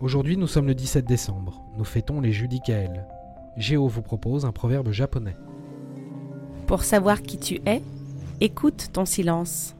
Aujourd'hui, nous sommes le 17 décembre. Nous fêtons les Judicaël. Géo vous propose un proverbe japonais. Pour savoir qui tu es, écoute ton silence.